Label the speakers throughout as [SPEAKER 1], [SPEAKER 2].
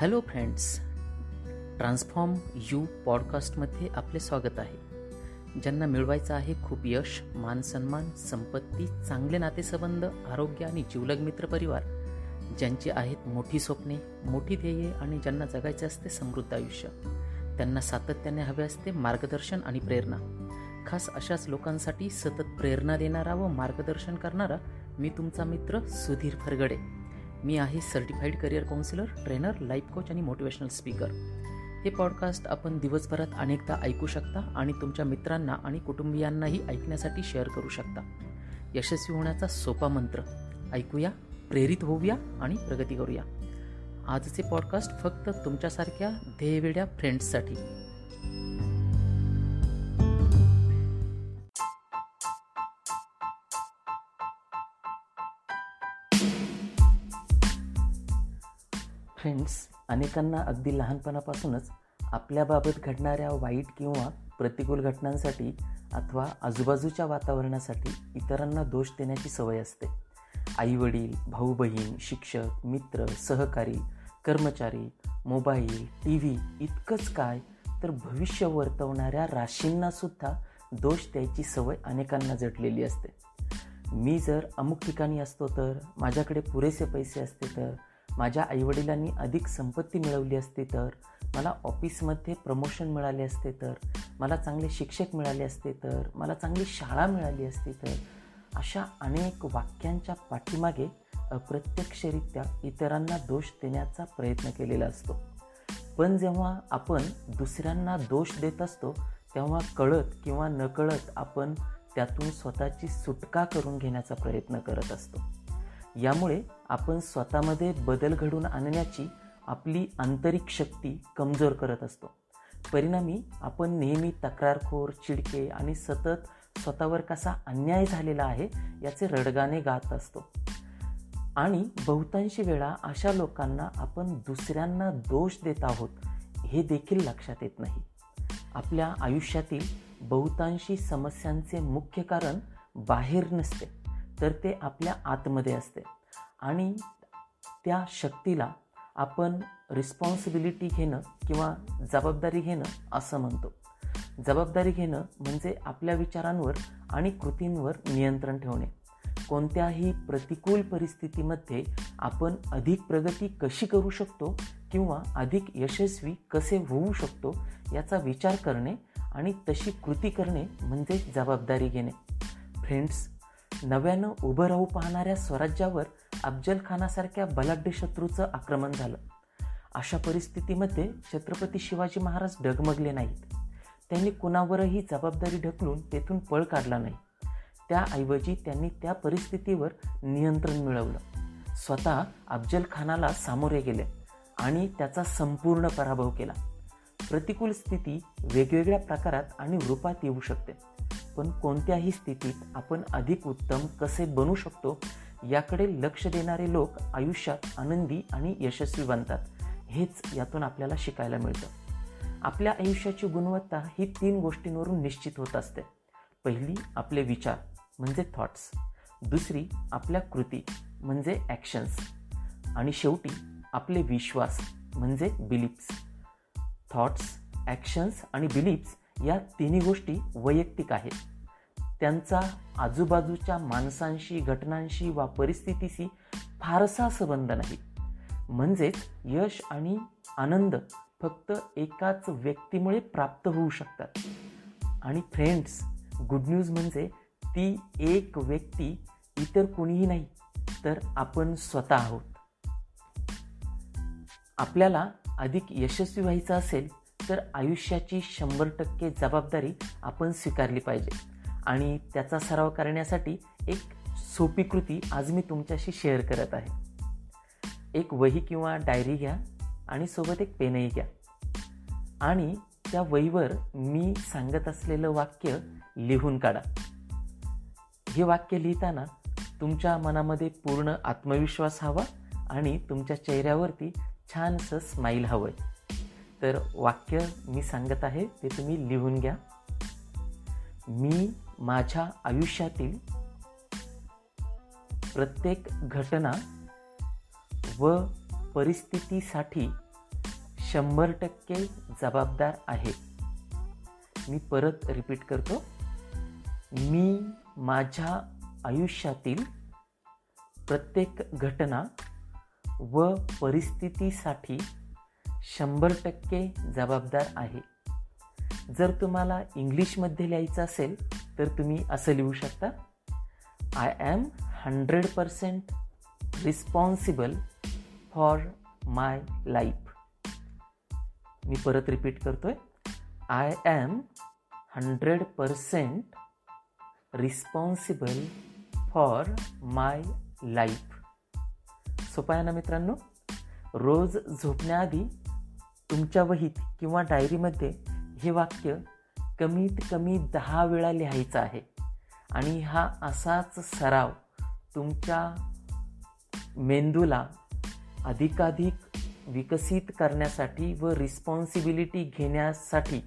[SPEAKER 1] Hello friends transform you पॉडकास्टमध्ये आपले स्वागत आहे. ज्यांना मिळवायचं आहे खूप यश मान सन्मान संपत्ती चांगले नातेसंबंध आरोग्य आणि जीवलग मित्र परिवार. ज्यांची आहेत मोठी स्वप्ने मोठी ध्येये आणि ज्यांना जगायचे असते समृद्ध आयुष्य. त्यांना सातत्याने हवे असते मार्गदर्शन आणि प्रेरणा. खास अशाच लोकांसाठी सतत प्रेरणा देणारा व मार्गदर्शन करणारा मी तुमचा मित्र सुधीर फरगडे. मी आहे certified career counsellor trainer life coach आणि मोटिवेशनल स्पीकर हे पॉडकास्ट आपण दिवसभरात अनेकदा ऐकू शकता आणि तुमच्या मित्रांना आणि कुटुंबियांनाही ऐकण्यासाठी शेअर करू शकता. यशस्वी होण्याचा सोपा मंत्र. ऐकूया प्रेरित होऊया आणि प्रगती करूया. आजचे पॉडकास्ट फक्त तुमच्यासारख्या ध्येयवेड्या फ्रेंड्ससाठी फ्रेंड्स अनेकांना अगदी लहानपणापासूनच आपल्याबाबत घडणाऱ्या वाईट किंवा प्रतिकूल घटनांसाठी अथवा आजूबाजूच्या वातावरणासाठी इतरांना दोष देण्याची सवय असते. आईवडील भाऊ बहीण शिक्षक मित्र सहकारी कर्मचारी मोबाईल टी व्ही इतकंच काय तर भविष्य वर्तवणाऱ्या राशींनासुद्धा दोष द्यायची सवय अनेकांना जडलेली असते. मी जर अमुक ठिकाणी असतो तर माझ्याकडे पुरेसे पैसे असते तर माझ्या आईवडिलांनी अधिक संपत्ती मिळवली असती तर मला ऑफिसमध्ये प्रमोशन मिळाले असते तर मला चांगले शिक्षक मिळाले असते तर मला चांगली शाळा मिळाली असती तर अशा अनेक वाक्यांच्या पाठीमागे अप्रत्यक्षरित्या इतरांना दोष देण्याचा प्रयत्न केलेला असतो. पण जेव्हा आपण दुसऱ्यांना दोष देत असतो तेव्हा कळत किंवा नकळत आपण त्यातून स्वतःची सुटका करून घेण्याचा प्रयत्न करत असतो. यामुळे आपण स्वतःमध्ये बदल घडून आणण्याची आपली आंतरिक शक्ती कमजोर करत असतो. परिणामी आपण नेहमी तक्रारखोर चिडके आणि सतत स्वतःवर कसा अन्याय झालेला आहे याचे रडगाणे गात असतो. आणि बहुतांशी वेळा अशा लोकांना आपण दुसऱ्यांना दोष देत आहोत हे देखील लक्षात येत नाही. आपल्या आयुष्यातील बहुतांशी समस्यांचे मुख्य कारण बाहेर नसते. तर ते आपल्या आतमध्ये असते. आणि त्या शक्तीला आपण रिस्पॉन्सिबिलिटी घेणं किंवा जबाबदारी घेणं असं म्हणतो. जबाबदारी घेणं म्हणजे आपल्या विचारांवर आणि कृतींवर नियंत्रण ठेवणे. कोणत्याही प्रतिकूल परिस्थितीमध्ये आपण अधिक प्रगती कशी करू शकतो किंवा अधिक यशस्वी कसे होऊ शकतो याचा विचार करणे आणि तशी कृती करणे म्हणजे जबाबदारी घेणे. फ्रेंड्स नव्यानं उभं राहू पाहणाऱ्या स्वराज्यावर अफजल खानासारख्या बलाढ्य शत्रूचं आक्रमण झालं. अशा परिस्थितीमध्ये छत्रपती शिवाजी महाराज डगमगले नाहीत. त्यांनी कुणावरही जबाबदारी ढकलून तेथून पळ काढला नाही. त्याऐवजी त्यांनी त्या परिस्थितीवर नियंत्रण मिळवलं. स्वतः अफजल खानाला सामोरे गेले आणि त्याचा संपूर्ण पराभव केला. प्रतिकूल स्थिती वेगवेगळ्या प्रकारात आणि रूपात येऊ शकते. पण कोणत्याही स्थितीत आपण अधिक उत्तम कसे बनू शकतो याकडे लक्ष देणारे लोक आयुष्यात आनंदी आणि यशस्वी बनतात. हेच यातून आपल्याला शिकायला मिळतं. आपल्या आयुष्याची गुणवत्ता ही तीन गोष्टींवरून निश्चित होत असते. पहिली आपले विचार म्हणजे थॉट्स दुसरी आपल्या कृती म्हणजे ॲक्शन्स आणि शेवटी आपले विश्वास म्हणजे बिलीप्स थॉट्स ॲक्शन्स आणि बिलीप्स या तिन्ही गोष्टी वैयक्तिक आहेत. त्यांचा आजूबाजूच्या माणसांशी घटनांशी वा परिस्थितीशी फारसा संबंध नाही. म्हणजेच यश आणि आनंद फक्त एकाच व्यक्तीमुळे प्राप्त होऊ शकतात. आणि फ्रेंड्स गुड न्यूज म्हणजे ती एक व्यक्ती इतर कोणीही नाही तर आपण स्वतः आहोत. आपल्याला अधिक यशस्वी व्हायचं असेल तर आयुष्याची शंभर टक्के जबाबदारी आपण स्वीकारली पाहिजे. आणि त्याचा सराव करण्यासाठी एक सोपी कृती आज मी तुमच्याशी शेअर करत आहे. एक वही किंवा डायरी घ्या आणि सोबत एक पेनही घ्या. आणि त्या वहीवर मी सांगत असलेलं वाक्य लिहून काढा. हे वाक्य लिहिताना तुमच्या मनामध्ये पूर्ण आत्मविश्वास हवा आणि तुमच्या चेहऱ्यावरती छानसं स्माईल हवं आहे तर वाक्य मी सांगत आहे ते तुम्ही लिहून घ्या. मी माझ्या आयुष्यातील प्रत्येक घटना व परिस्थितीसाठी शंभर टक्के जबाबदार आहे. मी परत रिपीट करतो. मी माझ्या आयुष्यातील प्रत्येक घटना व परिस्थितीसाठी शंभर टक्के जबाबदार आहे. जर तुम्हाला इंग्लिशमध्ये लिहायचं असेल तर तुम्ही असं लिहू शकता I am hundred percent responsible for my life मी परत रिपीट करतोय I am hundred percent responsible for my life सोपा आहे ना मित्रांनो रोज झोपण्याआधी तुमच्या वहीत किंवा डायरीमध्ये हे वाक्य कमीत कमी दहा वेळा लिहायचं आहे. आणि हा असाच सराव तुमच्या मेंदूला अधिकाधिक विकसित करण्यासाठी व रिस्पॉन्सिबिलिटी घेण्यासाठी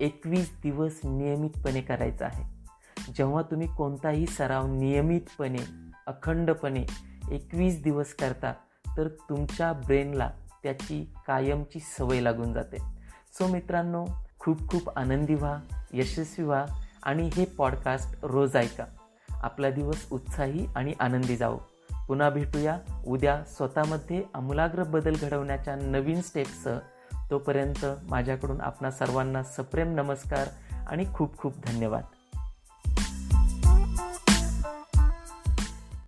[SPEAKER 1] एकवीस दिवस नियमितपणे करायचा आहे. जेव्हा तुम्ही कोणताही सराव नियमितपणे अखंडपणे एकवीस दिवस करता तर तुमच्या ब्रेनला त्याची कायमची सवय लागून जाते. सो मित्रांनो खूप खूप आनंदी व्हा यशस्वी व्हा आणि हे पॉडकास्ट रोज ऐका. आपला दिवस उत्साही आणि आनंदी जावो. पुन्हा भेटूया उद्या स्वतःमध्ये आमूलाग्र बदल घडवण्याच्या नवीन स्टेप्ससह तोपर्यंत माझ्याकडून आपणा सर्वांना सप्रेम नमस्कार आणि खूप खूप धन्यवाद.